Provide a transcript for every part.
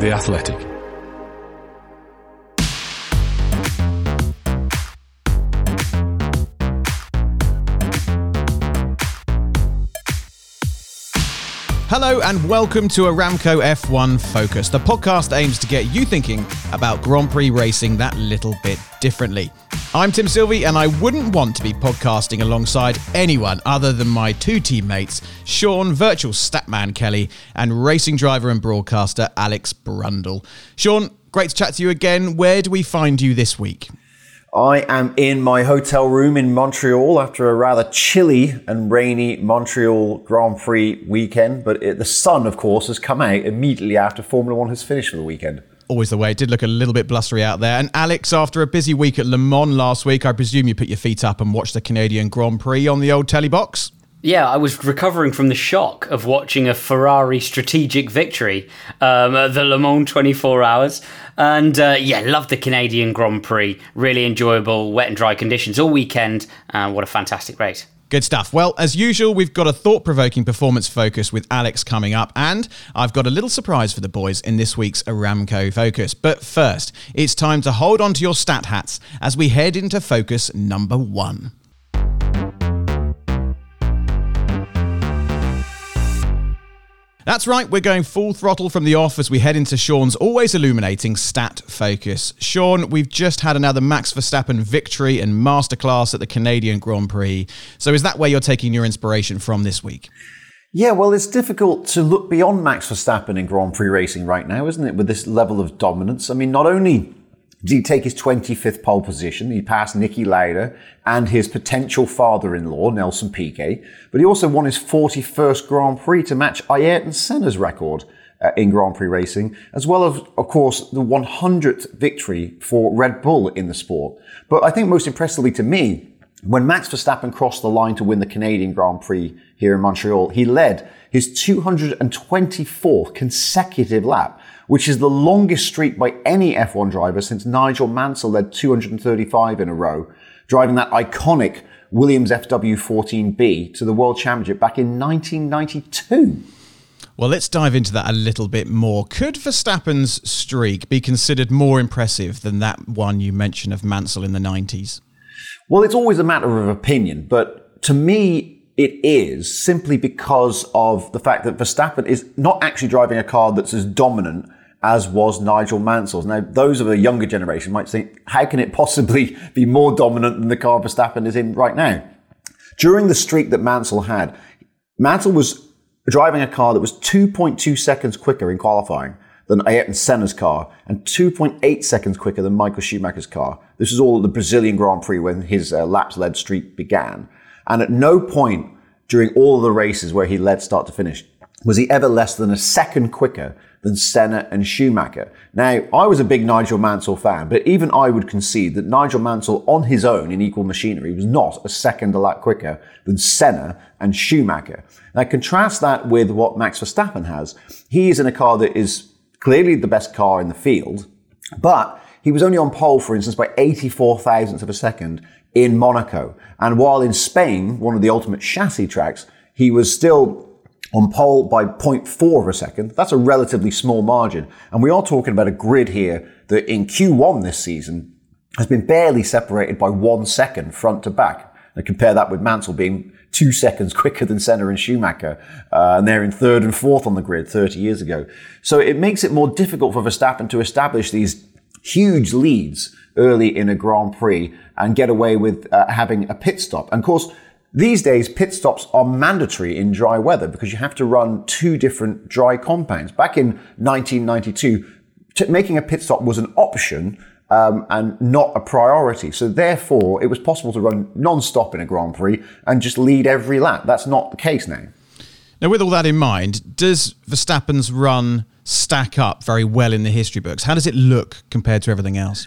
The Athletic. Hello and welcome to Aramco F1 Focus, the podcast aims to get you thinking about Grand Prix racing that little bit differently. I'm Tim Silvey, and I wouldn't want to be podcasting alongside anyone other than my two teammates, Sean Virtual Statman Kelly and racing driver and broadcaster Alex Brundle. Sean, great to chat to you again. Where do we find you this week? I am in my hotel room in Montreal after a rather chilly and rainy Montreal Grand Prix weekend. But it, the sun, of course, has come out immediately after Formula One has finished for the weekend. Always the way. It did look a little bit blustery out there. And Alex, after a busy week at Le Mans last week, I presume you put your feet up and watched the Canadian Grand Prix on the old telly box? Yeah, I was recovering from the shock of watching a Ferrari strategic victory um, at the Le Mans 24 Hours. And uh, yeah, loved the Canadian Grand Prix. Really enjoyable, wet and dry conditions all weekend. Uh, what a fantastic race. Good stuff. Well, as usual, we've got a thought provoking performance focus with Alex coming up, and I've got a little surprise for the boys in this week's Aramco Focus. But first, it's time to hold on to your stat hats as we head into focus number one. That's right, we're going full throttle from the off as we head into Sean's always illuminating stat focus. Sean, we've just had another Max Verstappen victory and masterclass at the Canadian Grand Prix. So is that where you're taking your inspiration from this week? Yeah, well, it's difficult to look beyond Max Verstappen in Grand Prix racing right now, isn't it? With this level of dominance. I mean, not only did he take his 25th pole position? He passed Niki Lauda and his potential father-in-law, Nelson Piquet. But he also won his 41st Grand Prix to match Ayrton Senna's record uh, in Grand Prix racing, as well as, of course, the 100th victory for Red Bull in the sport. But I think most impressively to me, when Max Verstappen crossed the line to win the Canadian Grand Prix here in Montreal, he led his 224th consecutive lap which is the longest streak by any F1 driver since Nigel Mansell led 235 in a row, driving that iconic Williams FW14B to the World Championship back in 1992. Well, let's dive into that a little bit more. Could Verstappen's streak be considered more impressive than that one you mentioned of Mansell in the 90s? Well, it's always a matter of opinion, but to me, it is simply because of the fact that Verstappen is not actually driving a car that's as dominant as was Nigel Mansell's. Now, those of a younger generation might think, how can it possibly be more dominant than the car Verstappen is in right now? During the streak that Mansell had, Mansell was driving a car that was 2.2 seconds quicker in qualifying than Ayrton Senna's car and 2.8 seconds quicker than Michael Schumacher's car. This was all at the Brazilian Grand Prix when his uh, laps led streak began. And at no point during all of the races where he led start to finish was he ever less than a second quicker than Senna and Schumacher. Now, I was a big Nigel Mansell fan, but even I would concede that Nigel Mansell on his own in equal machinery was not a second a lap quicker than Senna and Schumacher. Now, contrast that with what Max Verstappen has. He is in a car that is clearly the best car in the field, but he was only on pole, for instance, by 84 thousandths of a second in Monaco. And while in Spain, one of the ultimate chassis tracks, he was still on pole by 0.4 of a second. That's a relatively small margin. And we are talking about a grid here that in Q1 this season has been barely separated by one second front to back. And compare that with Mansell being two seconds quicker than Senna and Schumacher, uh, and they're in third and fourth on the grid 30 years ago. So it makes it more difficult for Verstappen to establish these huge leads early in a Grand Prix and get away with uh, having a pit stop. And of course, these days, pit stops are mandatory in dry weather because you have to run two different dry compounds. Back in 1992, t- making a pit stop was an option um, and not a priority. So therefore, it was possible to run non-stop in a Grand Prix and just lead every lap. That's not the case now. Now, with all that in mind, does Verstappen's run stack up very well in the history books? How does it look compared to everything else?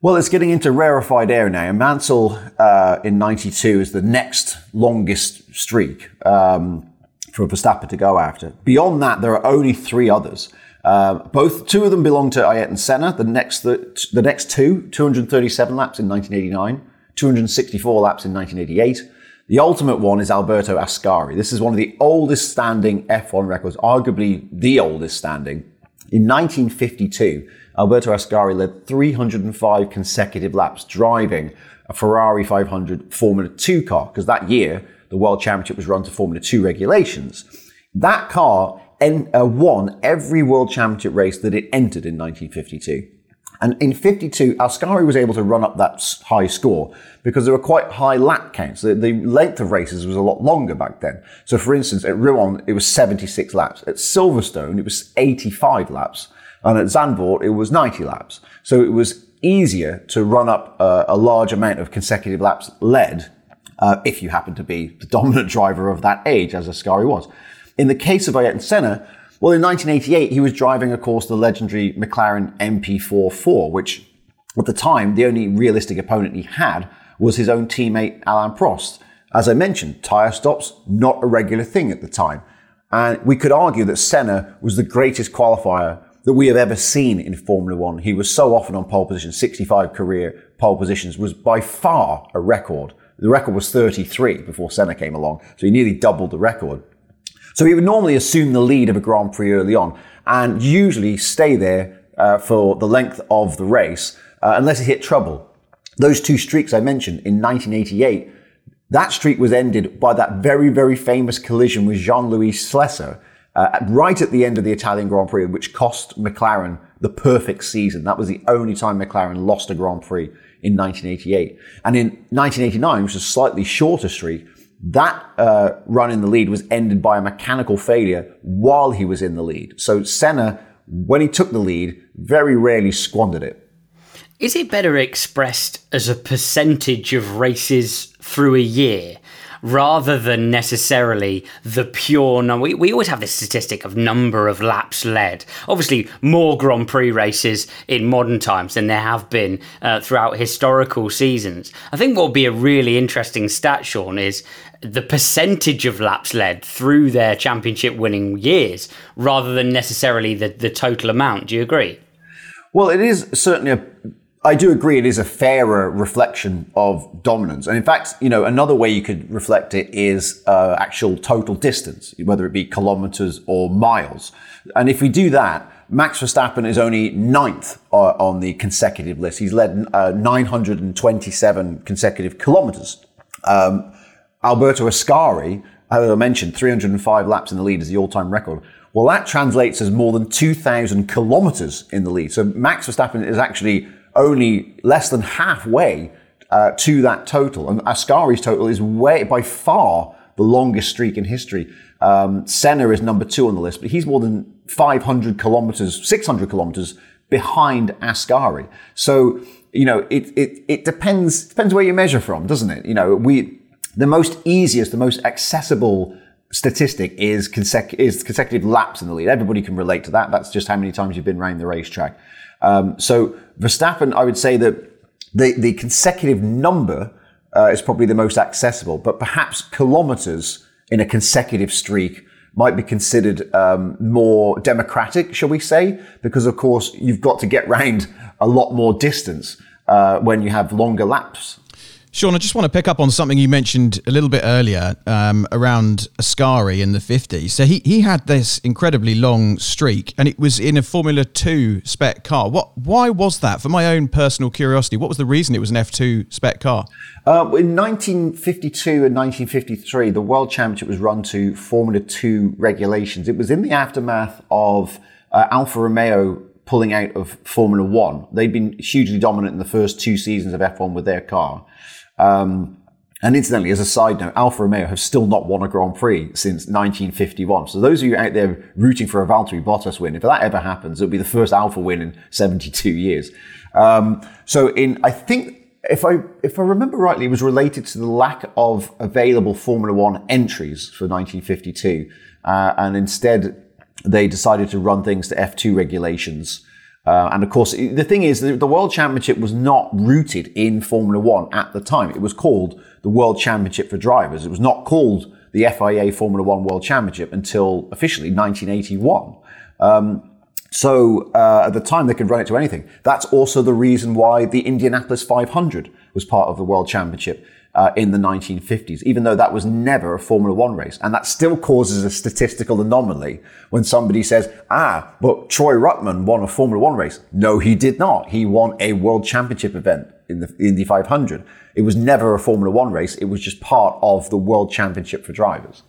Well, it's getting into rarefied air now. Mansell uh, in 92 is the next longest streak um, for Verstappen to go after. Beyond that, there are only three others. Uh, both two of them belong to Ayrton Senna. The next, the, the next two, 237 laps in 1989, 264 laps in 1988. The ultimate one is Alberto Ascari. This is one of the oldest standing F1 records, arguably the oldest standing In 1952, Alberto Ascari led 305 consecutive laps driving a Ferrari 500 Formula 2 car, because that year the World Championship was run to Formula 2 regulations. That car uh, won every World Championship race that it entered in 1952. And in 52, Ascari was able to run up that high score because there were quite high lap counts. The, the, length of races was a lot longer back then. So for instance, at Rouen, it was 76 laps. At Silverstone, it was 85 laps. And at Zandvoort, it was 90 laps. So it was easier to run up uh, a large amount of consecutive laps led uh, if you happen to be the dominant driver of that age, as Ascari was. In the case of Ayrton Senna, well, in 1988, he was driving, of course, the legendary McLaren MP4/4, which at the time, the only realistic opponent he had was his own teammate Alain Prost. As I mentioned, tyre stops, not a regular thing at the time. And we could argue that Senna was the greatest qualifier that we have ever seen in Formula One. He was so often on pole position, 65 career pole positions was by far a record. The record was 33 before Senna came along, so he nearly doubled the record. So he would normally assume the lead of a Grand Prix early on and usually stay there uh, for the length of the race uh, unless he hit trouble. Those two streaks I mentioned in 1988, that streak was ended by that very, very famous collision with Jean-Louis Schlesser uh, right at the end of the Italian Grand Prix, which cost McLaren the perfect season. That was the only time McLaren lost a Grand Prix in 1988. And in 1989, which was a slightly shorter streak, that uh, run in the lead was ended by a mechanical failure while he was in the lead. So Senna, when he took the lead, very rarely squandered it. Is it better expressed as a percentage of races through a year? Rather than necessarily the pure number. We, we always have this statistic of number of laps led. Obviously, more Grand Prix races in modern times than there have been uh, throughout historical seasons. I think what would be a really interesting stat, Sean, is the percentage of laps led through their championship winning years rather than necessarily the, the total amount. Do you agree? Well, it is certainly a I do agree it is a fairer reflection of dominance. And in fact, you know, another way you could reflect it is uh, actual total distance, whether it be kilometers or miles. And if we do that, Max Verstappen is only ninth uh, on the consecutive list. He's led uh, 927 consecutive kilometers. Um, Alberto Ascari, as I mentioned, 305 laps in the lead is the all-time record. Well, that translates as more than 2,000 kilometers in the lead. So Max Verstappen is actually only less than halfway uh, to that total. And Ascari's total is way, by far, the longest streak in history. Um, Senna is number two on the list, but he's more than 500 kilometers, 600 kilometers behind Ascari. So, you know, it, it, it depends, depends where you measure from, doesn't it? You know, we, the most easiest, the most accessible statistic is, is consecutive laps in the lead. Everybody can relate to that. That's just how many times you've been around the racetrack. Um, so Verstappen, I would say that the, the consecutive number uh, is probably the most accessible, but perhaps kilometers in a consecutive streak might be considered um, more democratic, shall we say? Because of course you've got to get round a lot more distance uh, when you have longer laps. Sean, I just want to pick up on something you mentioned a little bit earlier um, around Ascari in the 50s. So he, he had this incredibly long streak and it was in a Formula 2 spec car. What? Why was that? For my own personal curiosity, what was the reason it was an F2 spec car? Uh, in 1952 and 1953, the World Championship was run to Formula 2 regulations. It was in the aftermath of uh, Alfa Romeo pulling out of Formula One. They'd been hugely dominant in the first two seasons of F1 with their car. Um, and incidentally, as a side note, Alfa Romeo have still not won a Grand Prix since 1951. So those of you out there rooting for a Valtteri Bottas win, if that ever happens, it'll be the first Alfa win in 72 years. Um, so in, I think, if I, if I remember rightly, it was related to the lack of available Formula One entries for 1952. Uh, and instead, they decided to run things to F2 regulations. Uh, and of course, the thing is, the, the, World Championship was not rooted in Formula One at the time. It was called the World Championship for Drivers. It was not called the FIA Formula One World Championship until officially 1981. Um, so uh, at the time, they could run it to anything. That's also the reason why the Indianapolis 500 was part of the World Championship uh, in the 1950s, even though that was never a Formula One race. And that still causes a statistical anomaly when somebody says, ah, but Troy Ruttman won a Formula One race. No, he did not. He won a World Championship event in the Indy 500. It was never a Formula One race. It was just part of the World Championship for drivers.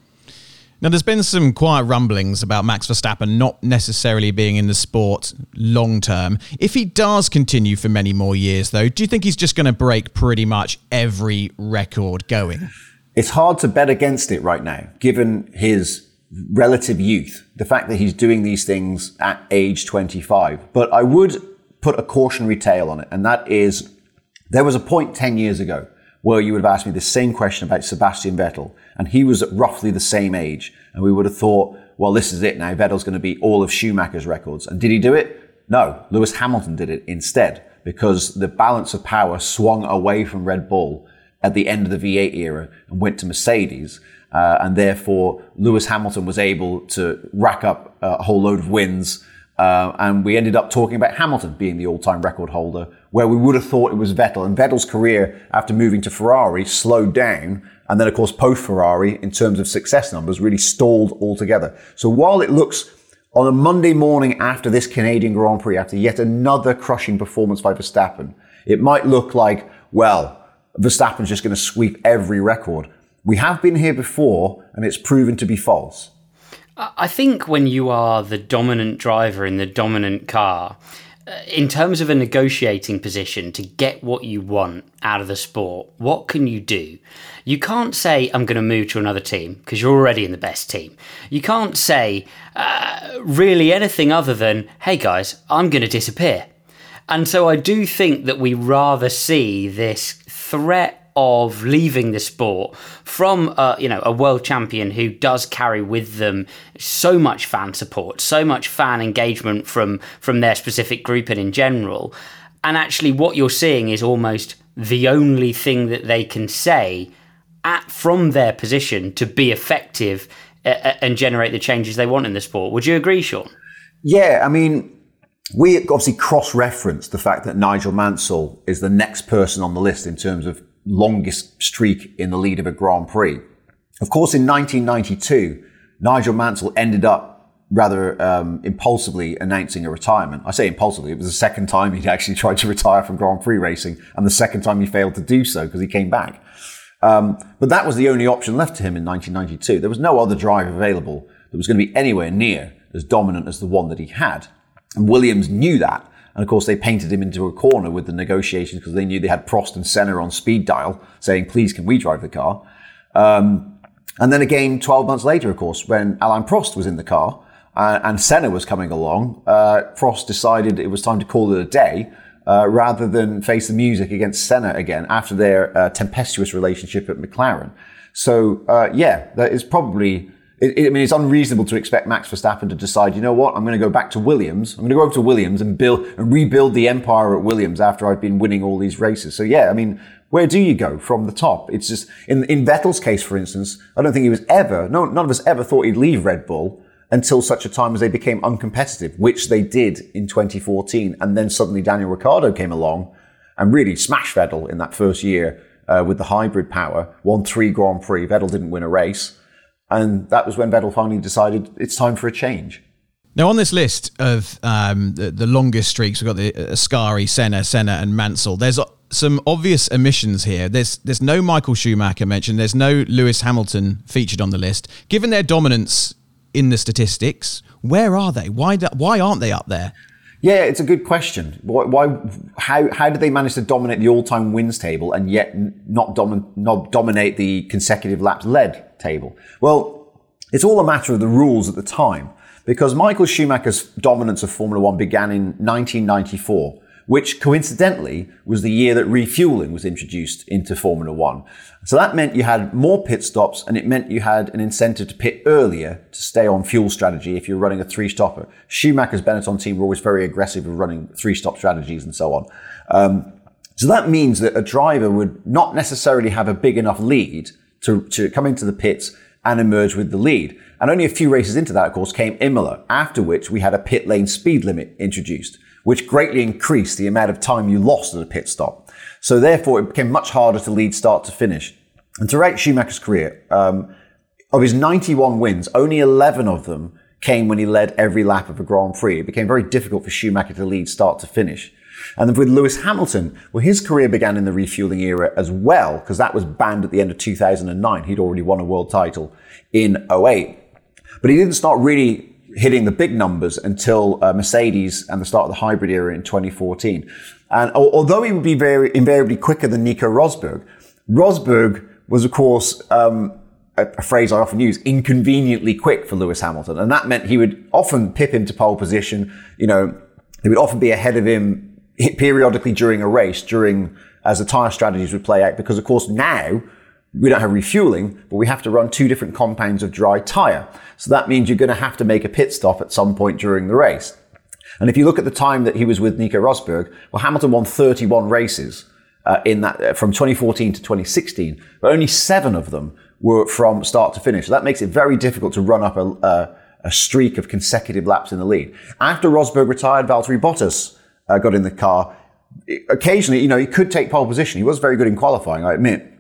Now, there's been some quiet rumblings about Max Verstappen not necessarily being in the sport long term. If he does continue for many more years, though, do you think he's just going to break pretty much every record going? It's hard to bet against it right now, given his relative youth, the fact that he's doing these things at age 25. But I would put a cautionary tale on it, and that is there was a point 10 years ago where you would have asked me the same question about Sebastian Vettel, and he was roughly the same age, and we would have thought, well, this is it now. Vettel's going to beat all of Schumacher's records. And did he do it? No. Lewis Hamilton did it instead, because the balance of power swung away from Red Bull at the end of the V8 era and went to Mercedes. Uh, and therefore, Lewis Hamilton was able to rack up a whole load of wins uh, and we ended up talking about Hamilton being the all-time record holder, where we would have thought it was Vettel. And Vettel's career after moving to Ferrari slowed down. And then, of course, post-Ferrari, in terms of success numbers, really stalled altogether. So while it looks on a Monday morning after this Canadian Grand Prix, after yet another crushing performance by Verstappen, it might look like, well, Verstappen's just going to sweep every record. We have been here before, and it's proven to be false. I think when you are the dominant driver in the dominant car, in terms of a negotiating position to get what you want out of the sport, what can you do? You can't say, I'm going to move to another team because you're already in the best team. You can't say uh, really anything other than, hey guys, I'm going to disappear. And so I do think that we rather see this threat of leaving the sport from a, you know a world champion who does carry with them so much fan support, so much fan engagement from from their specific group and in general. And actually, what you're seeing is almost the only thing that they can say at from their position to be effective uh, uh and generate the changes they want in the sport. Would you agree, Sean? Yeah, I mean, we obviously cross reference the fact that Nigel Mansell is the next person on the list in terms of longest streak in the lead of a Grand Prix. Of course, in 1992, Nigel Mansell ended up rather um, impulsively announcing a retirement. I say impulsively, it was the second time he'd actually tried to retire from Grand Prix racing and the second time he failed to do so because he came back. Um, but that was the only option left to him in 1992. There was no other drive available that was going to be anywhere near as dominant as the one that he had. And Williams knew that. And of course, they painted him into a corner with the negotiations because they knew they had Prost and Senna on speed dial saying, please, can we drive the car? Um, and then again, 12 months later, of course, when Alain Prost was in the car uh, and Senna was coming along, uh, Prost decided it was time to call it a day uh, rather than face the music against Senna again after their uh, tempestuous relationship at McLaren. So, uh, yeah, that is probably it, it, I mean, it's unreasonable to expect Max Verstappen to decide, you know what, I'm going to go back to Williams. I'm going to go over to Williams and build and rebuild the empire at Williams after I've been winning all these races. So yeah, I mean, where do you go from the top? It's just in in Vettel's case, for instance, I don't think he was ever. No, none of us ever thought he'd leave Red Bull until such a time as they became uncompetitive, which they did in 2014, and then suddenly Daniel Ricciardo came along and really smashed Vettel in that first year uh, with the hybrid power. Won three Grand Prix. Vettel didn't win a race. And that was when Vettel finally decided it's time for a change. Now, on this list of um, the, the, longest streaks, we've got the uh, Ascari, Senna, Senna, and Mansell. There's some obvious omissions here. There's there's no Michael Schumacher mentioned. There's no Lewis Hamilton featured on the list. Given their dominance in the statistics, where are they? Why do, why aren't they up there? Yeah, it's a good question. Why, why how, how did they manage to dominate the all-time wins table and yet not, domin, not dominate the consecutive laps led table? Well, it's all a matter of the rules at the time because Michael Schumacher's dominance of Formula One began in 1994 which coincidentally was the year that refueling was introduced into Formula One. So that meant you had more pit stops and it meant you had an incentive to pit earlier to stay on fuel strategy if you're running a three stopper. Schumacher's Benetton team were always very aggressive with running three stop strategies and so on. Um, so that means that a driver would not necessarily have a big enough lead to, to come into the pits and emerge with the lead. And only a few races into that, of course, came Imola, after which we had a pit lane speed limit introduced which greatly increased the amount of time you lost at a pit stop. So therefore, it became much harder to lead start to finish. And throughout Schumacher's career, um, of his 91 wins, only 11 of them came when he led every lap of a Grand Prix. It became very difficult for Schumacher to lead start to finish. And then with Lewis Hamilton, well, his career began in the refueling era as well, because that was banned at the end of 2009. He'd already won a world title in 08. But he didn't start really hitting the big numbers until uh, Mercedes and the start of the hybrid era in 2014. And although he would be very invariably quicker than Nico Rosberg, Rosberg was, of course, um, a, a, phrase I often use, inconveniently quick for Lewis Hamilton. And that meant he would often pip him to pole position. You know, he would often be ahead of him periodically during a race, during as the tire strategies would play out, because of course now we don't have refueling, but we have to run two different compounds of dry tire. So that means you're going to have to make a pit stop at some point during the race. And if you look at the time that he was with Nico Rosberg, well, Hamilton won 31 races uh, in that uh, from 2014 to 2016, but only seven of them were from start to finish. So that makes it very difficult to run up a, a, a streak of consecutive laps in the lead. After Rosberg retired, Valtteri Bottas uh, got in the car. Occasionally, you know, he could take pole position. He was very good in qualifying, I admit.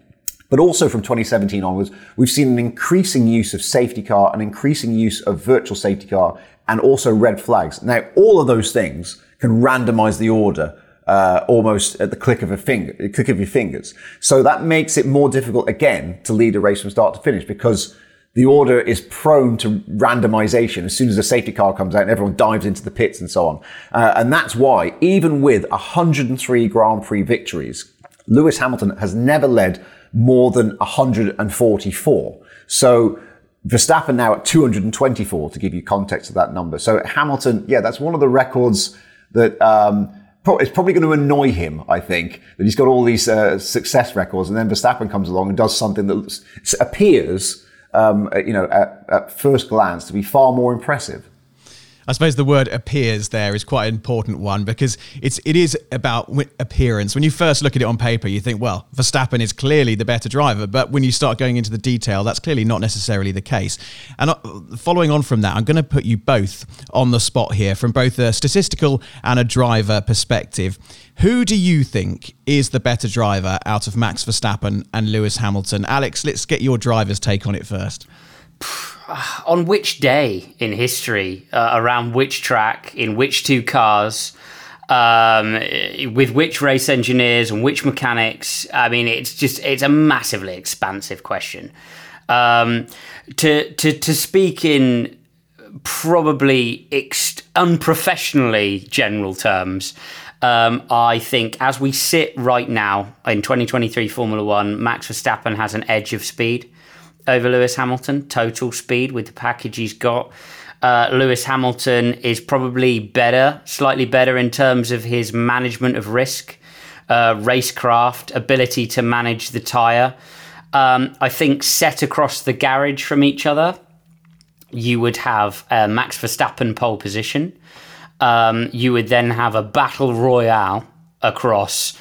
But also from 2017 onwards, we've seen an increasing use of safety car, an increasing use of virtual safety car, and also red flags. Now, all of those things can randomize the order uh, almost at the click of a finger, click of your fingers. So that makes it more difficult again to lead a race from start to finish because the order is prone to randomization as soon as a safety car comes out and everyone dives into the pits and so on. Uh, and that's why, even with 103 Grand Prix victories, Lewis Hamilton has never led more than 144. So Verstappen now at 224 to give you context of that number. So Hamilton, yeah, that's one of the records that um, it's probably going to annoy him. I think that he's got all these uh, success records, and then Verstappen comes along and does something that appears um, you know, at, at first glance to be far more impressive. I suppose the word appears there is quite an important one because it's it is about appearance. When you first look at it on paper, you think, well, Verstappen is clearly the better driver, but when you start going into the detail, that's clearly not necessarily the case. And uh, following on from that, I'm going to put you both on the spot here from both a statistical and a driver perspective. Who do you think is the better driver out of Max Verstappen and Lewis Hamilton? Alex, let's get your driver's take on it first. on which day in history, uh, around which track, in which two cars, um, with which race engineers and which mechanics? I mean, it's just it's a massively expansive question. Um, to to to speak in probably ex- unprofessionally general terms. Um, I think as we sit right now in 2023 Formula One, Max Verstappen has an edge of speed over Lewis Hamilton, total speed with the package he's got. Uh, Lewis Hamilton is probably better, slightly better in terms of his management of risk, uh, racecraft, ability to manage the tyre. Um, I think set across the garage from each other, you would have uh, Max Verstappen pole position. Um, you would then have a battle royale across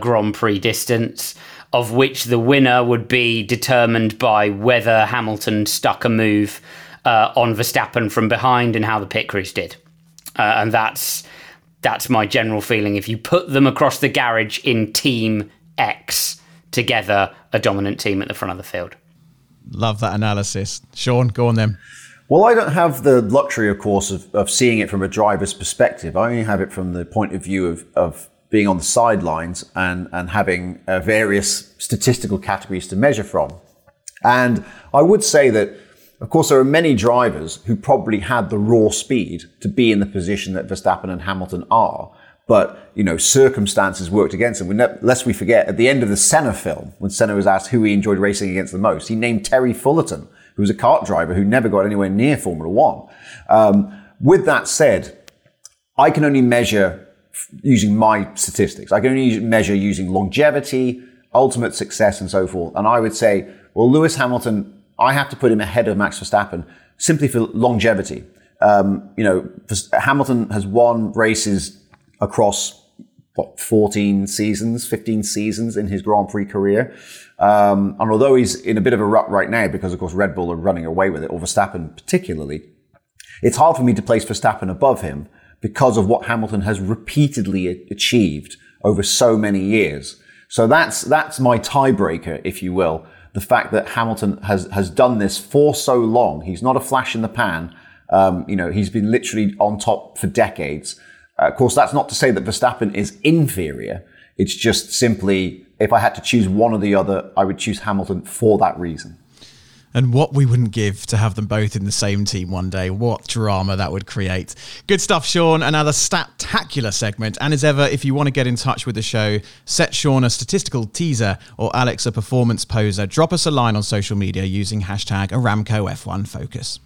Grand Prix distance of which the winner would be determined by whether Hamilton stuck a move uh, on Verstappen from behind and how the pit crews did. Uh, and that's that's my general feeling. If you put them across the garage in Team X together, a dominant team at the front of the field. Love that analysis. Sean, go on then. Well, I don't have the luxury, of course, of, of seeing it from a driver's perspective. I only have it from the point of view of, of being on the sidelines and, and having uh, various statistical categories to measure from. And I would say that, of course, there are many drivers who probably had the raw speed to be in the position that Verstappen and Hamilton are. But, you know, circumstances worked against them. lest we forget, at the end of the Senna film, when Senna was asked who he enjoyed racing against the most, he named Terry Fullerton, who was a kart driver who never got anywhere near Formula One. Um, with that said, I can only measure using my statistics. I can only measure using longevity, ultimate success, and so forth. And I would say, well, Lewis Hamilton, I have to put him ahead of Max Verstappen simply for longevity. Um, you know, Hamilton has won races across what 14 seasons, 15 seasons in his Grand Prix career. Um, and although he's in a bit of a rut right now, because of course Red Bull are running away with it, or Verstappen particularly, it's hard for me to place Verstappen above him because of what Hamilton has repeatedly achieved over so many years. So that's, that's my tiebreaker, if you will. The fact that Hamilton has, has done this for so long. He's not a flash in the pan. Um, you know, he's been literally on top for decades. Uh, of course, that's not to say that Verstappen is inferior. It's just simply, if I had to choose one or the other, I would choose Hamilton for that reason. And what we wouldn't give to have them both in the same team one day. What drama that would create. Good stuff, Sean. Another spectacular segment. And as ever, if you want to get in touch with the show, set Sean a statistical teaser or Alex a performance poser. Drop us a line on social media using hashtag Aramco F1 Focus.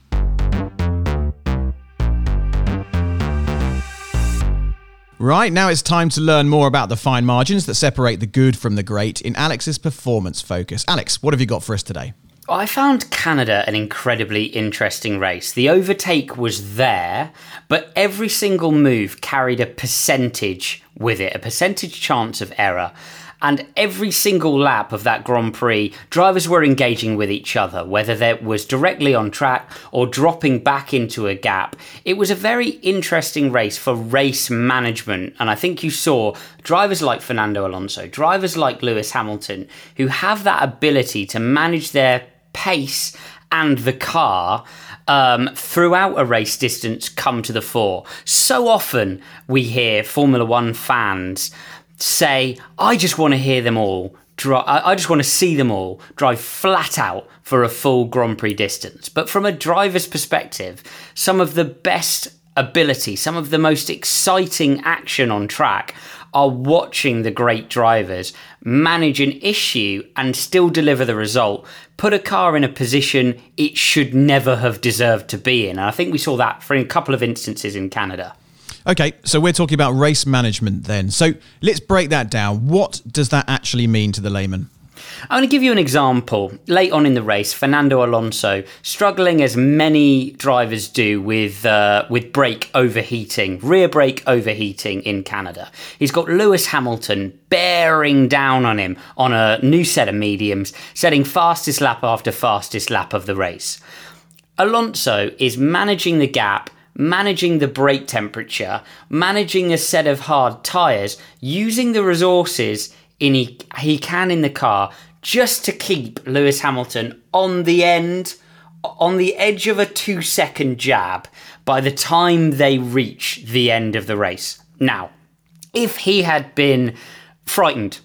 Right, now it's time to learn more about the fine margins that separate the good from the great in Alex's performance focus. Alex, what have you got for us today? I found Canada an incredibly interesting race. The overtake was there, but every single move carried a percentage with it, a percentage chance of error. And every single lap of that Grand Prix, drivers were engaging with each other, whether that was directly on track or dropping back into a gap. It was a very interesting race for race management. And I think you saw drivers like Fernando Alonso, drivers like Lewis Hamilton, who have that ability to manage their pace and the car um, throughout a race distance come to the fore. So often we hear Formula One fans say, I just want to hear them all. I just want to see them all drive flat out for a full Grand Prix distance. But from a driver's perspective, some of the best ability, some of the most exciting action on track are watching the great drivers manage an issue and still deliver the result, put a car in a position it should never have deserved to be in. And I think we saw that for a couple of instances in Canada. Okay, so we're talking about race management then. So let's break that down. What does that actually mean to the layman? I'm going to give you an example. Late on in the race, Fernando Alonso struggling as many drivers do with uh, with brake overheating, rear brake overheating in Canada. He's got Lewis Hamilton bearing down on him on a new set of mediums, setting fastest lap after fastest lap of the race. Alonso is managing the gap managing the brake temperature, managing a set of hard tyres, using the resources in he, he can in the car just to keep Lewis Hamilton on the end, on the edge of a two second jab by the time they reach the end of the race. Now, if he had been frightened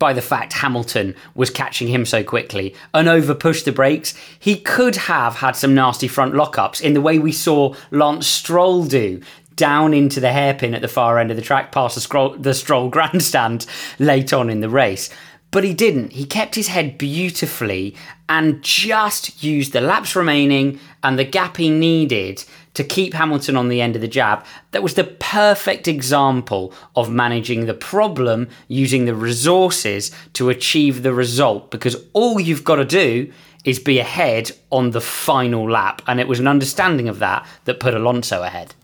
by the fact Hamilton was catching him so quickly and over pushed the brakes, he could have had some nasty front lockups in the way we saw Lance Stroll do down into the hairpin at the far end of the track past the, scroll, the Stroll grandstand late on in the race. But he didn't. He kept his head beautifully and just used the laps remaining and the gap he needed to keep Hamilton on the end of the jab. That was the perfect example of managing the problem using the resources to achieve the result because all you've got to do is be ahead on the final lap. And it was an understanding of that that put Alonso ahead.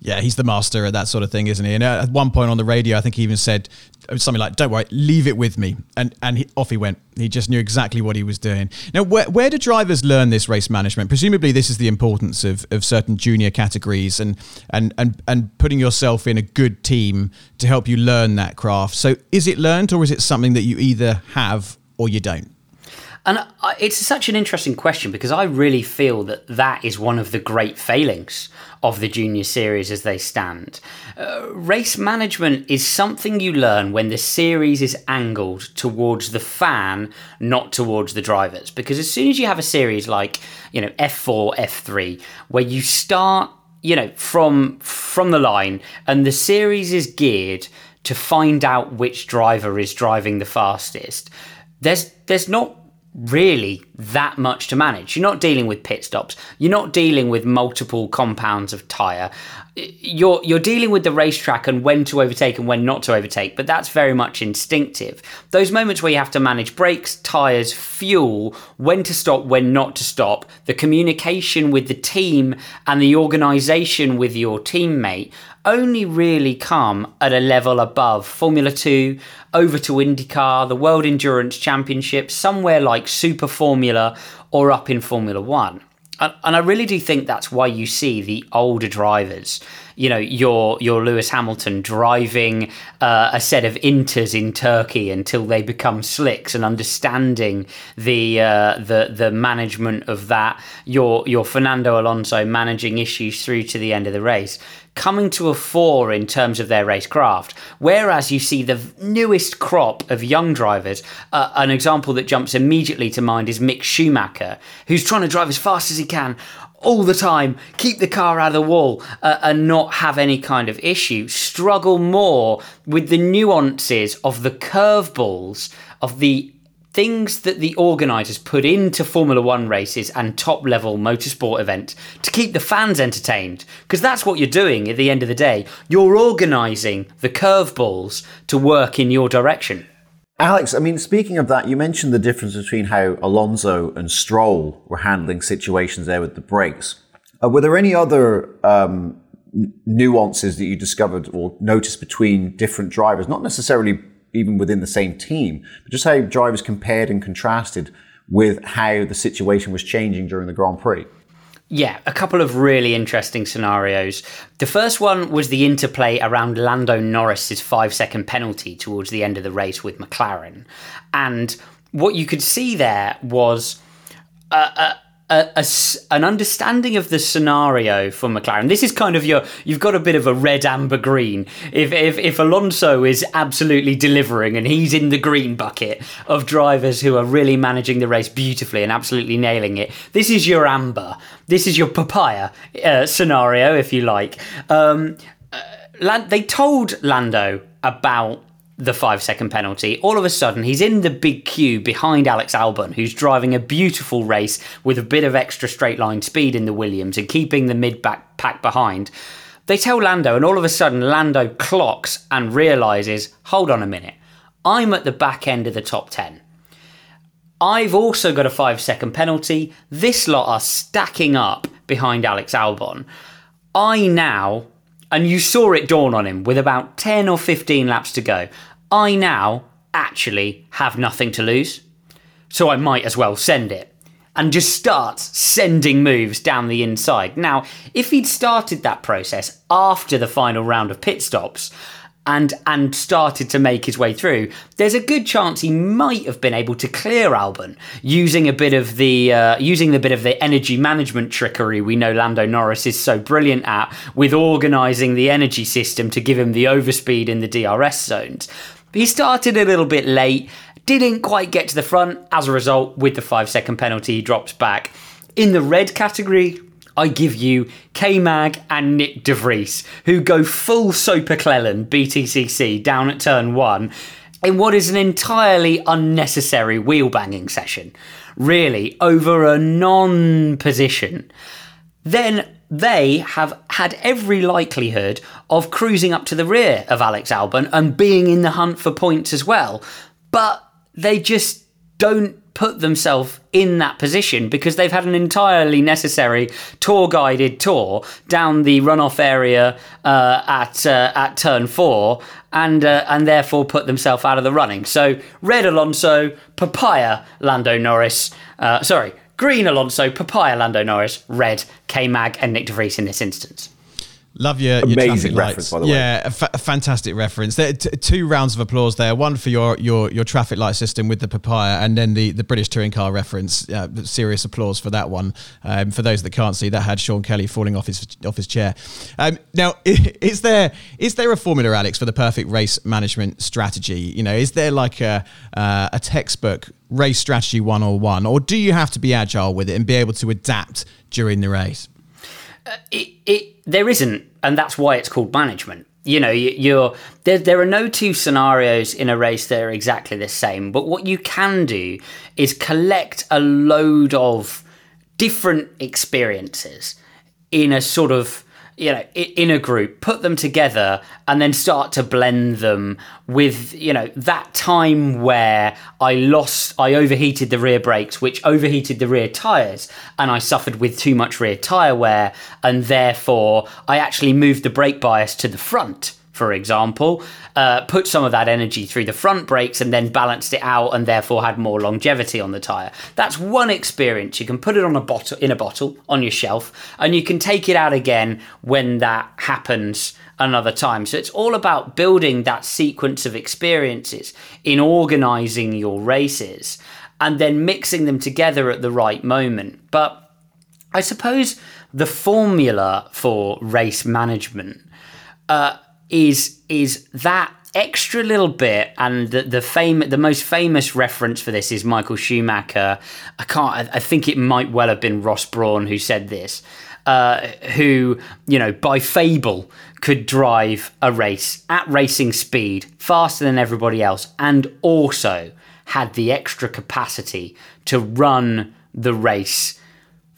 Yeah, he's the master at that sort of thing, isn't he? And at one point on the radio, I think he even said uh, something like, "Don't worry, leave it with me," and and he, off he went. He just knew exactly what he was doing. Now, where where do drivers learn this race management? Presumably, this is the importance of, of certain junior categories and and and and putting yourself in a good team to help you learn that craft. So, is it learned, or is it something that you either have or you don't? And it's such an interesting question because I really feel that that is one of the great failings of the junior series as they stand. Uh, race management is something you learn when the series is angled towards the fan, not towards the drivers. Because as soon as you have a series like, you know, F4, F3, where you start, you know, from from the line and the series is geared to find out which driver is driving the fastest. There's there's not really that much to manage. You're not dealing with pit stops. You're not dealing with multiple compounds of tire. You're you're dealing with the racetrack and when to overtake and when not to overtake, but that's very much instinctive. Those moments where you have to manage brakes, tires, fuel, when to stop, when not to stop, the communication with the team and the organization with your teammate only really come at a level above Formula 2, over to IndyCar, the World Endurance Championship, somewhere like Super Formula or up in Formula 1. And, I really do think that's why you see the older drivers, you know your your Lewis Hamilton driving uh, a set of inters in Turkey until they become slicks and understanding the uh, the the management of that. Your your Fernando Alonso managing issues through to the end of the race coming to a fore in terms of their racecraft. Whereas you see the newest crop of young drivers, uh, an example that jumps immediately to mind is Mick Schumacher, who's trying to drive as fast as he can all the time, keep the car out of the wall, uh, and not have any kind of issue. Struggle more with the nuances of the curveballs of the things that the organisers put into Formula One races and top level motorsport events to keep the fans entertained. Because that's what you're doing at the end of the day. You're organising the curveballs to work in your direction. Alex, I mean, speaking of that, you mentioned the difference between how Alonso and Stroll were handling situations there with the brakes. Uh, were there any other um, nuances that you discovered or noticed between different drivers? Not necessarily even within the same team, but just how drivers compared and contrasted with how the situation was changing during the Grand Prix. Yeah, a couple of really interesting scenarios. The first one was the interplay around Lando Norris's five second penalty towards the end of the race with McLaren. And what you could see there was a, a, an understanding of the scenario for McLaren. This is kind of your you've got a bit of a red amber green. If if if Alonso is absolutely delivering and he's in the green bucket of drivers who are really managing the race beautifully and absolutely nailing it, this is your amber. This is your papaya uh, scenario, if you like. Um, uh, they told Lando about the five second penalty. All of a sudden, he's in the big queue behind Alex Albon, who's driving a beautiful race with a bit of extra straight line speed in the Williams and keeping the mid back pack behind. They tell Lando, and all of a sudden, Lando clocks and realizes hold on a minute, I'm at the back end of the top 10. I've also got a five second penalty. This lot are stacking up behind Alex Albon. I now and you saw it dawn on him with about 10 or 15 laps to go. I now actually have nothing to lose, so I might as well send it. And just start sending moves down the inside. Now, if he'd started that process after the final round of pit stops, and and started to make his way through, there's a good chance he might have been able to clear Albon using a bit of the uh, using the bit of the energy management trickery we know Lando Norris is so brilliant at with organising the energy system to give him the overspeed in the DRS zones. He started a little bit late, didn't quite get to the front. As a result, with the five second penalty, he drops back. In the red category, I give you K Mag and Nick de Vries, who go full Soper Cleland BTCC down at turn one in what is an entirely unnecessary wheel banging session, really, over a non position. Then they have had every likelihood of cruising up to the rear of Alex Albon and being in the hunt for points as well. But they just don't put themselves in that position because they've had an entirely necessary tour guided tour down the runoff area uh, at uh, at turn four and uh, and therefore put themselves out of the running. So red Alonso, papaya Lando Norris, uh, sorry, green Alonso, papaya Lando Norris, red K Mag and Nick de Vries in this instance. Love your, your amazing reference, by the way. Yeah, a, fa- a fantastic reference. There, t- two rounds of applause there. One for your, your your traffic light system with the papaya, and then the, the British touring car reference. Uh, serious applause for that one. Um, for those that can't see, that had Sean Kelly falling off his off his chair. Um, now, is there is there a formula, Alex, for the perfect race management strategy? You know, is there like a uh, a textbook race strategy one or one, or do you have to be agile with it and be able to adapt during the race? Uh, it, it there isn't, and that's why it's called management. You know, you're there. There are no two scenarios in a race that are exactly the same. But what you can do is collect a load of different experiences in a sort of you know in a group put them together and then start to blend them with you know that time where i lost i overheated the rear brakes which overheated the rear tires and i suffered with too much rear tire wear and therefore i actually moved the brake bias to the front for example, uh, put some of that energy through the front brakes and then balanced it out and therefore had more longevity on the tire. That's one experience. You can put it on a bottle in a bottle on your shelf and you can take it out again when that happens another time. So it's all about building that sequence of experiences in organizing your races and then mixing them together at the right moment. But I suppose the formula for race management uh, is is that extra little bit and the the fame the most famous reference for this is Michael Schumacher. I can't I think it might well have been Ross Brawn who said this uh, who you know by fable could drive a race at racing speed faster than everybody else and also had the extra capacity to run the race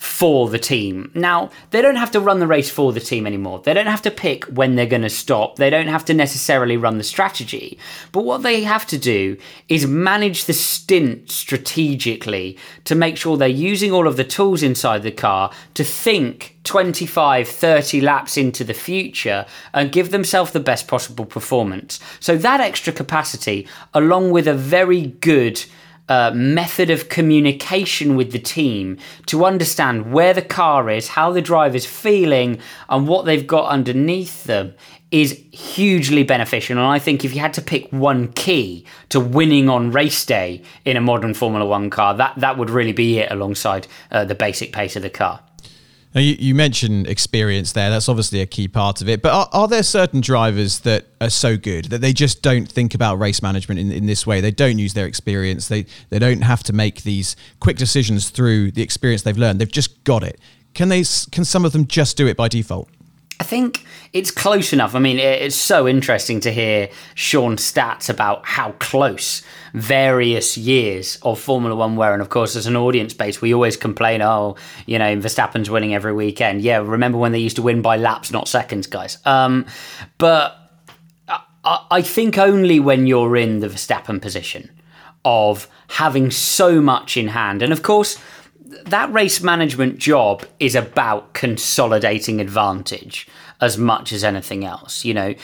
for the team. Now, they don't have to run the race for the team anymore. They don't have to pick when they're going to stop. They don't have to necessarily run the strategy. But what they have to do is manage the stint strategically to make sure they're using all of the tools inside the car to think 25, 30 laps into the future and give themselves the best possible performance. So that extra capacity, along with a very good uh, method of communication with the team to understand where the car is, how the driver's feeling, and what they've got underneath them is hugely beneficial. And I think if you had to pick one key to winning on race day in a modern Formula One car, that, that would really be it alongside uh, the basic pace of the car. Now you, you, mentioned experience there. That's obviously a key part of it. But are, are, there certain drivers that are so good that they just don't think about race management in, in this way? They don't use their experience. They they don't have to make these quick decisions through the experience they've learned. They've just got it. Can they? Can some of them just do it by default? I think it's close enough. I mean, it's so interesting to hear Sean's stats about how close various years of Formula One were. And of course, as an audience base, we always complain, oh, you know, Verstappen's winning every weekend. Yeah, remember when they used to win by laps, not seconds, guys. Um, but I, I think only when you're in the Verstappen position of having so much in hand. And of course, that race management job is about consolidating advantage as much as anything else. You know,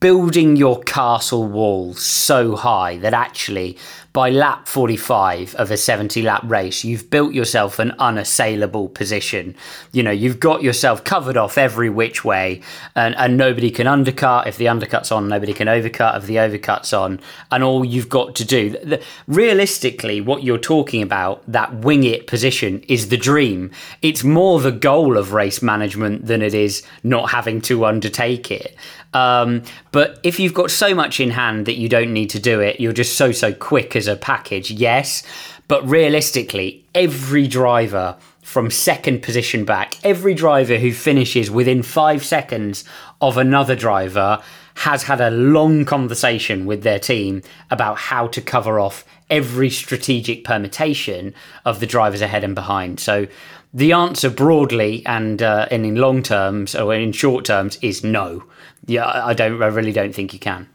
building your castle walls so high that actually by lap 45 of a 70 lap race, you've built yourself an unassailable position. You know, you've got yourself covered off every which way, and, and nobody can undercut. If the undercut's on, nobody can overcut. If the overcut's on, and all you've got to do, the, realistically, what you're talking about, that wing it position, is the dream. It's more the goal of race management than it is not having to undertake it. Um, but if you've got so much in hand that you don't need to do it, you're just so, so quick as a package, yes. But realistically, every driver from second position back, every driver who finishes within five seconds of another driver has had a long conversation with their team about how to cover off every strategic permutation of the drivers ahead and behind. So the answer broadly and, uh, and in long terms or in short terms is no. Yeah, I don't. I really don't think you can.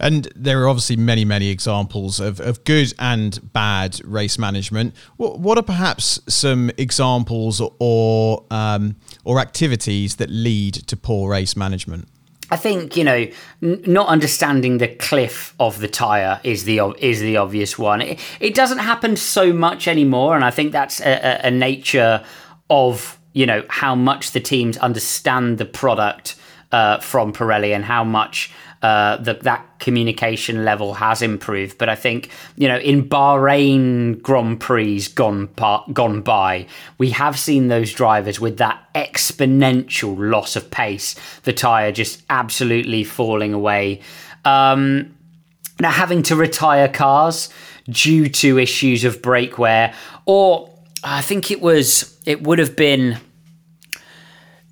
And there are obviously many, many examples of, of good and bad race management. What, what are perhaps some examples or um, or activities that lead to poor race management? I think you know, n- not understanding the cliff of the tire is the is the obvious one. It, it doesn't happen so much anymore, and I think that's a, a, a nature of you know how much the teams understand the product uh, from Pirelli and how much uh, the, that communication level has improved. But I think you know in Bahrain Grand Prix gone par- gone by, we have seen those drivers with that exponential loss of pace, the tire just absolutely falling away. Um, now having to retire cars due to issues of brake wear, or I think it was it would have been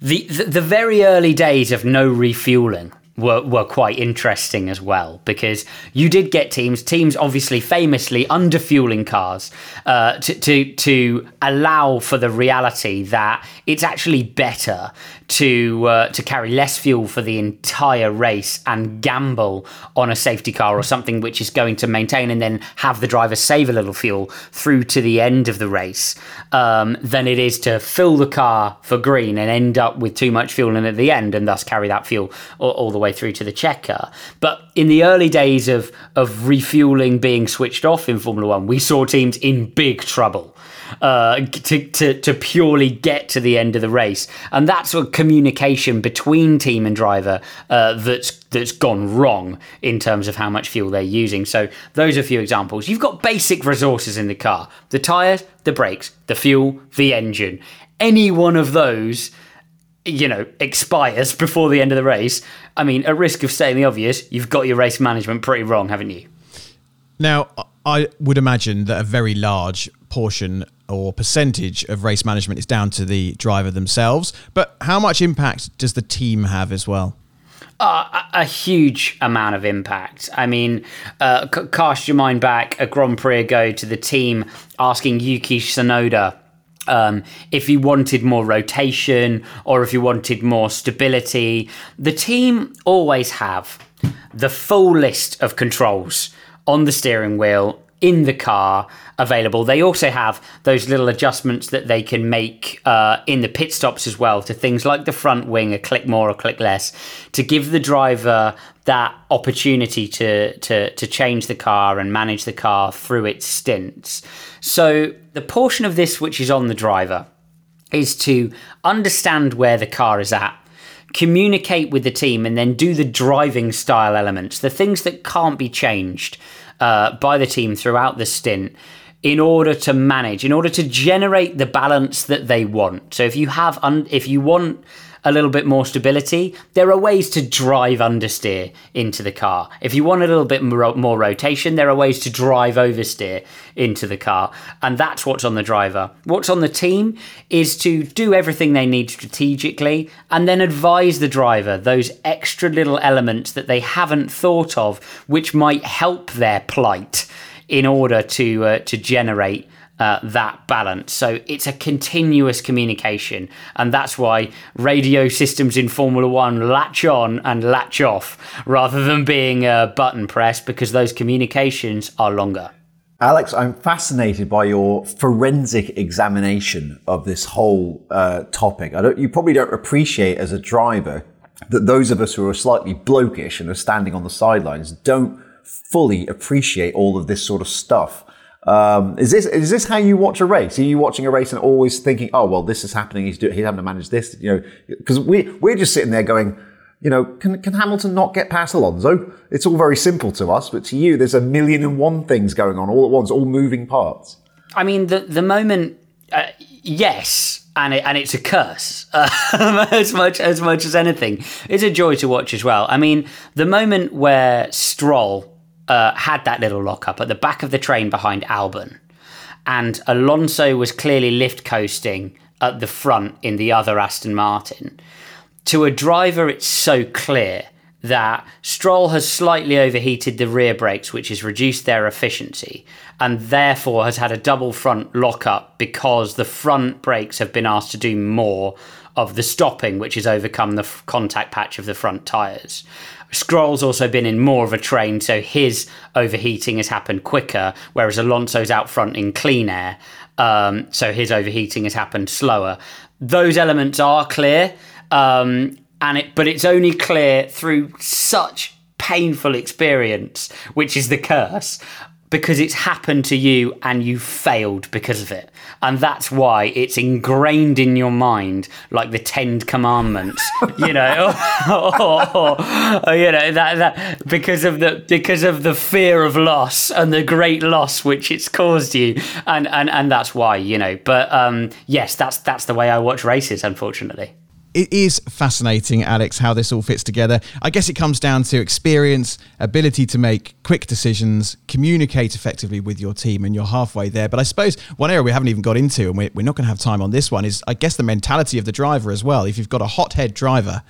the, the, the very early days of no refueling were, were quite interesting as well because you did get teams teams obviously famously underfueling cars uh, to, to to allow for the reality that it's actually better to uh, to carry less fuel for the entire race and gamble on a safety car or something which is going to maintain and then have the driver save a little fuel through to the end of the race um, than it is to fill the car for green and end up with too much fuel in at the end and thus carry that fuel all, all the way way through to the checker. But in the early days of of refueling being switched off in Formula One, we saw teams in big trouble uh, to, to, to purely get to the end of the race. And that's a communication between team and driver uh, that's that's gone wrong in terms of how much fuel they're using. So those are a few examples. You've got basic resources in the car: the tires, the brakes, the fuel, the engine. Any one of those you know, expires before the end of the race, I mean, at risk of saying the obvious, you've got your race management pretty wrong, haven't you? Now, I would imagine that a very large portion or percentage of race management is down to the driver themselves. But how much impact does the team have as well? Uh, a, huge amount of impact. I mean, uh, cast your mind back a Grand Prix ago to the team asking Yuki Tsunoda um, if he wanted more rotation or if he wanted more stability. The team always have the full list of controls on the steering wheel in the car available. They also have those little adjustments that they can make uh, in the pit stops as well to things like the front wing, a click more or click less, to give the driver that opportunity to, to, to change the car and manage the car through its stints. So, the portion of this which is on the driver is to understand where the car is at communicate with the team and then do the driving style elements, the things that can't be changed uh, by the team throughout the stint in order to manage, in order to generate the balance that they want. So if you have, un- if you want a little bit more stability, there are ways to drive understeer into the car. If you want a little bit more rotation, there are ways to drive oversteer into the car. And that's what's on the driver. What's on the team is to do everything they need strategically and then advise the driver those extra little elements that they haven't thought of, which might help their plight in order to uh, to generate uh, that balance. So it's a continuous communication, and that's why radio systems in Formula One latch on and latch off rather than being a button press because those communications are longer. Alex, I'm fascinated by your forensic examination of this whole uh, topic. you probably don't appreciate as a driver that those of us who are slightly blokish and are standing on the sidelines don't fully appreciate all of this sort of stuff. Um, is this is this how you watch a race? Are you watching a race and always thinking, "Oh, well, this is happening. He's doing, he's having to manage this." You know, because we we're just sitting there going, you know, can can Hamilton not get past Alonso? It's all very simple to us, but to you, there's a million and one things going on all at once, all moving parts. I mean, the the moment, uh, yes, and it, and it's a curse uh, as much as much as anything. It's a joy to watch as well. I mean, the moment where Stroll uh, had that little lockup at the back of the train behind Albon, and Alonso was clearly lift coasting at the front in the other Aston Martin. To a driver, it's so clear that Stroll has slightly overheated the rear brakes, which has reduced their efficiency, and therefore has had a double front lockup because the front brakes have been asked to do more of the stopping, which has overcome the f- contact patch of the front tyres. Stroll's also been in more of a train, so his overheating has happened quicker, whereas Alonso's out front in clean air, um, so his overheating has happened slower. Those elements are clear, um, and it, but it's only clear through such painful experience, which is the curse, because it's happened to you and you failed because of it. And that's why it's ingrained in your mind like the Ten Commandments, you know, or, or, or, you know that, that because of the because of the fear of loss and the great loss which it's caused you, and and and that's why you know. But um, yes, that's that's the way I watch races, unfortunately it is fascinating, Alex, how this all fits together. I guess it comes down to experience, ability to make quick decisions, communicate effectively with your team, and you're halfway there. But I suppose one area we haven't even got into, and we're, not going to have time on this one, is I guess the mentality of the driver as well. If you've got a hothead driver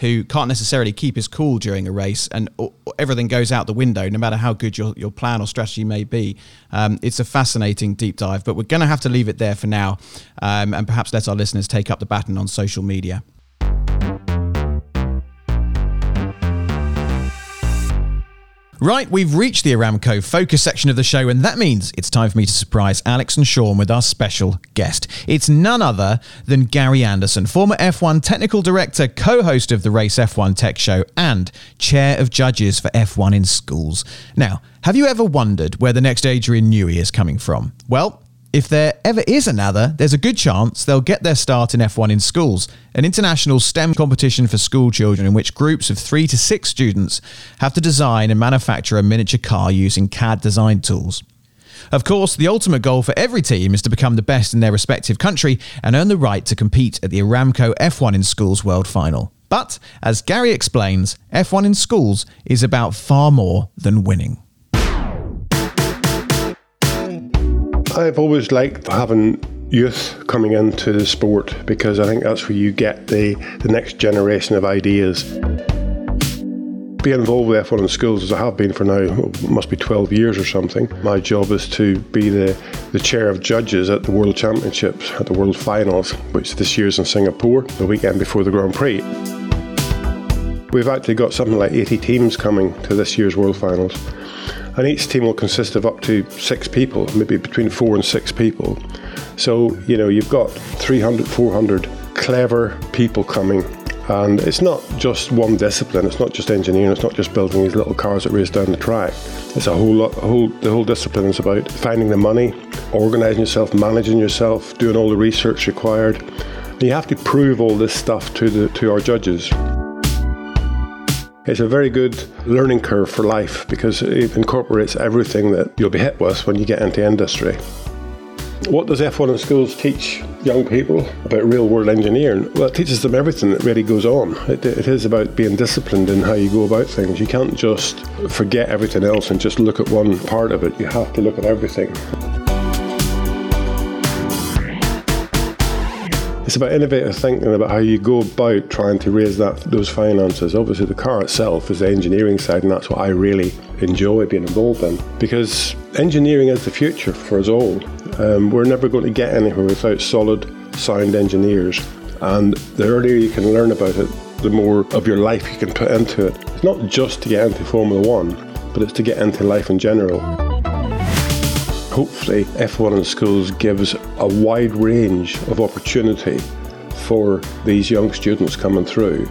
who can't necessarily keep his cool during a race and everything goes out the window, no matter how good your, your plan or strategy may be. Um, it's a fascinating deep dive, but we're going to have to leave it there for now um, and perhaps let our listeners take up the baton on social media. Right, we've reached the Aramco focus section of the show, and that means it's time for me to surprise Alex and Sean with our special guest. It's none other than Gary Anderson, former F1 technical director, co host of the Race F1 Tech Show, and chair of judges for F1 in schools. Now, have you ever wondered where the next Adrian Newey is coming from? Well, if there ever is another, there's a good chance they'll get their start in F1 in schools, an international STEM competition for school children in which groups of three to six students have to design and manufacture a miniature car using CAD design tools. Of course, the ultimate goal for every team is to become the best in their respective country and earn the right to compete at the Aramco F1 in Schools World Final. But, as Gary explains, F1 in schools is about far more than winning. I've always liked having youth coming into the sport because I think that's where you get the, the next generation of ideas. Being involved with F1 in schools, as I have been for now, must be 12 years or something, my job is to be the, the chair of judges at the World Championships, at the World Finals, which this year's in Singapore, the weekend before the Grand Prix. We've actually got something like 80 teams coming to this year's World Finals and each team will consist of up to six people, maybe between four and six people. So, you know, you've got 300, 400 clever people coming. And it's not just one discipline. It's not just engineering. It's not just building these little cars that race down the track. It's a whole lot. A whole the whole discipline is about finding the money, organising yourself, managing yourself, doing all the research required. You have to prove all this stuff to the to our judges. It's a very good learning curve for life because it incorporates everything that you'll be hit with when you get into industry. What does F1 in schools teach young people about real world engineering? Well, it teaches them everything that really goes on. It, it is about being disciplined in how you go about things. You can't just forget everything else and just look at one part of it. You have to look at everything. It's about innovative thinking about how you go about trying to raise that those finances. Obviously, the car itself is the engineering side, and that's what I really enjoy being involved in because engineering is the future for us all. Um, we're never going to get anywhere without solid, sound engineers, and the earlier you can learn about it, the more of your life you can put into it. It's not just to get into Formula One, but it's to get into life in general hopefully F1 in schools gives a wide range of opportunity for these young students coming through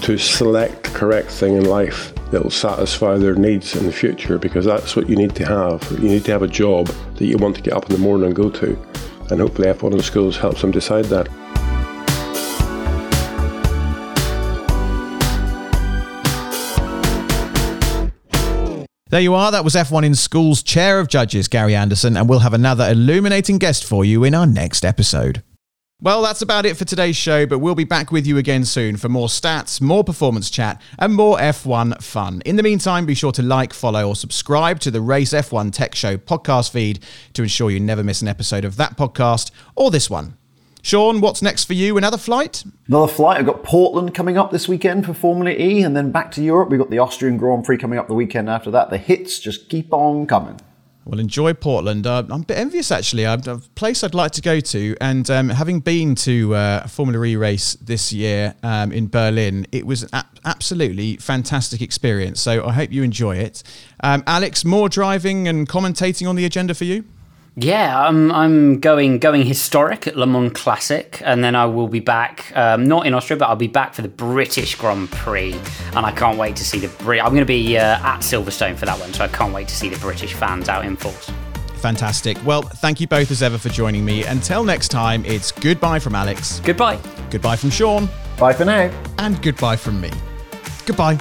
to select the correct thing in life that will satisfy their needs in the future because that's what you need to have. You need to have a job that you want to get up in the morning and go to. And hopefully F1 in schools helps them decide that. There you are. That was F1 in School's Chair of Judges, Gary Anderson, and we'll have another illuminating guest for you in our next episode. Well, that's about it for today's show, but we'll be back with you again soon for more stats, more performance chat, and more F1 fun. In the meantime, be sure to like, follow, or subscribe to the Race F1 Tech Show podcast feed to ensure you never miss an episode of that podcast or this one. Sean, what's next for you? Another flight? Another flight. I've got Portland coming up this weekend for Formula E, and then back to Europe. We've got the Austrian Grand Prix coming up the weekend after that. The hits just keep on coming. Well, enjoy Portland. Uh, I'm a bit envious, actually. a place I'd like to go to, and um, having been to uh, a Formula E race this year um, in Berlin, it was an absolutely fantastic experience. So I hope you enjoy it. Um, Alex, more driving and commentating on the agenda for you? Yeah, I'm I'm going going historic at Le Mans Classic, and then I will be back. Um, not in Austria, but I'll be back for the British Grand Prix, and I can't wait to see the Brit. I'm going to be uh, at Silverstone for that one, so I can't wait to see the British fans out in force. Fantastic. Well, thank you both as ever for joining me. Until next time, it's goodbye from Alex. Goodbye. Goodbye from Sean. Bye for now. And goodbye from me. Goodbye.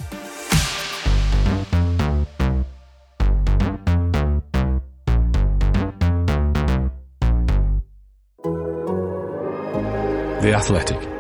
The Athletic.